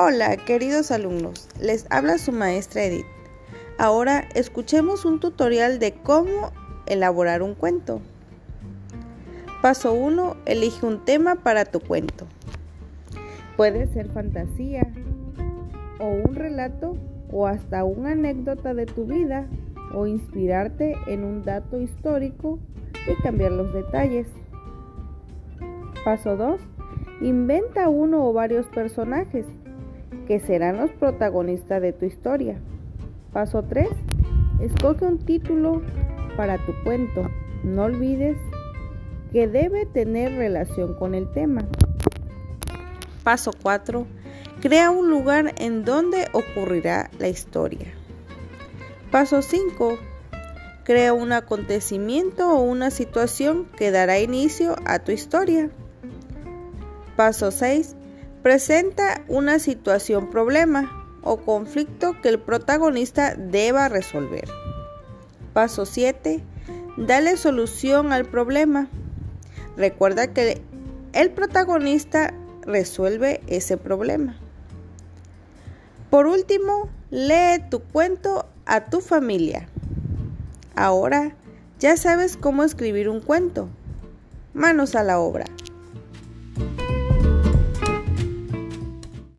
Hola, queridos alumnos, les habla su maestra Edith. Ahora escuchemos un tutorial de cómo elaborar un cuento. Paso 1. Elige un tema para tu cuento. Puede ser fantasía o un relato o hasta una anécdota de tu vida o inspirarte en un dato histórico y cambiar los detalles. Paso 2. Inventa uno o varios personajes que serán los protagonistas de tu historia. Paso 3. Escoge un título para tu cuento. No olvides que debe tener relación con el tema. Paso 4. Crea un lugar en donde ocurrirá la historia. Paso 5. Crea un acontecimiento o una situación que dará inicio a tu historia. Paso 6. Presenta una situación problema o conflicto que el protagonista deba resolver. Paso 7. Dale solución al problema. Recuerda que el protagonista resuelve ese problema. Por último, lee tu cuento a tu familia. Ahora ya sabes cómo escribir un cuento. Manos a la obra.